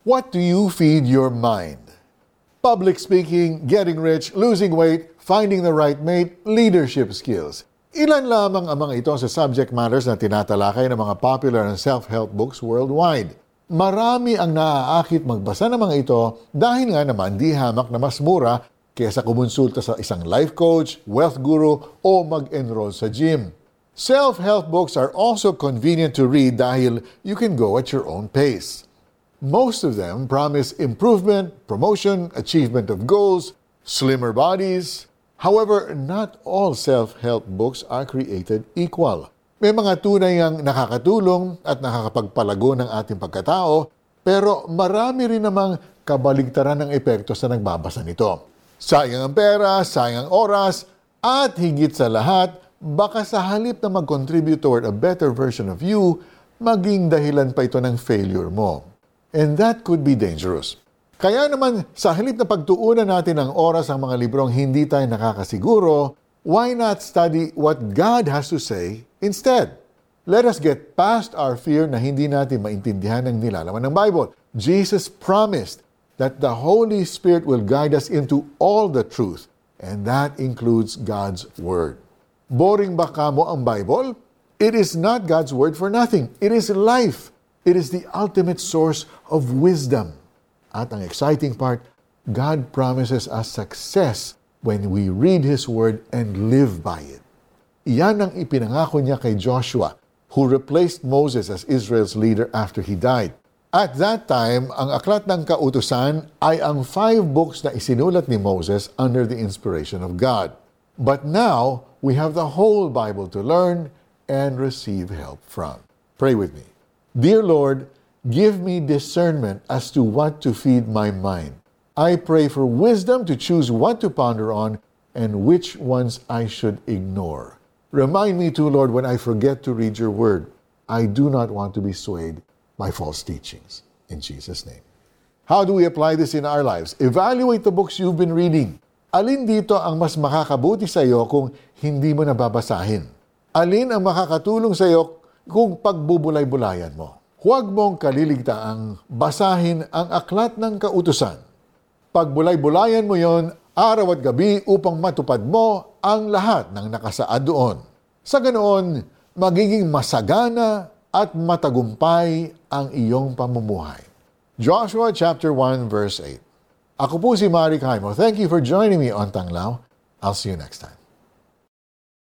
What do you feed your mind? Public speaking, getting rich, losing weight, finding the right mate, leadership skills. Ilan lamang ang mga ito sa subject matters na tinatalakay ng mga popular and self-help books worldwide. Marami ang naaakit magbasa ng mga ito dahil nga naman di hamak na mas mura kaysa kumonsulta sa isang life coach, wealth guru o mag-enroll sa gym. Self-help books are also convenient to read dahil you can go at your own pace. Most of them promise improvement, promotion, achievement of goals, slimmer bodies. However, not all self-help books are created equal. May mga tunay ang nakakatulong at nakakapagpalago ng ating pagkatao, pero marami rin namang kabaligtaran ng epekto sa nagbabasa nito. Sayang ang pera, sayang ang oras, at higit sa lahat, baka sa halip na mag-contribute toward a better version of you, maging dahilan pa ito ng failure mo. And that could be dangerous. Kaya naman, sa halip na pagtuunan natin ng oras ang mga librong hindi tayo nakakasiguro, why not study what God has to say instead? Let us get past our fear na hindi natin maintindihan ang nilalaman ng Bible. Jesus promised that the Holy Spirit will guide us into all the truth, and that includes God's Word. Boring ba kamo ang Bible? It is not God's Word for nothing. It is life. It is the ultimate source of wisdom. At ang exciting part, God promises us success when we read His Word and live by it. Iyan ang ipinangako niya kay Joshua, who replaced Moses as Israel's leader after he died. At that time, ang aklat ng kautusan ay ang five books na isinulat ni Moses under the inspiration of God. But now, we have the whole Bible to learn and receive help from. Pray with me. Dear Lord, give me discernment as to what to feed my mind. I pray for wisdom to choose what to ponder on and which ones I should ignore. Remind me too, Lord, when I forget to read your word. I do not want to be swayed by false teachings. In Jesus' name. How do we apply this in our lives? Evaluate the books you've been reading. Alin dito ang mas makakabuti sa iyo kung hindi mo nababasahin? Alin ang makakatulong sa iyo kung pagbubulay-bulayan mo. Huwag mong kaliligtaang basahin ang aklat ng kautusan. Pagbulay-bulayan mo yon araw at gabi upang matupad mo ang lahat ng nakasaad doon. Sa ganoon, magiging masagana at matagumpay ang iyong pamumuhay. Joshua chapter 1 verse 8. Ako po si Mari Kaimo. Thank you for joining me on Tanglaw. I'll see you next time.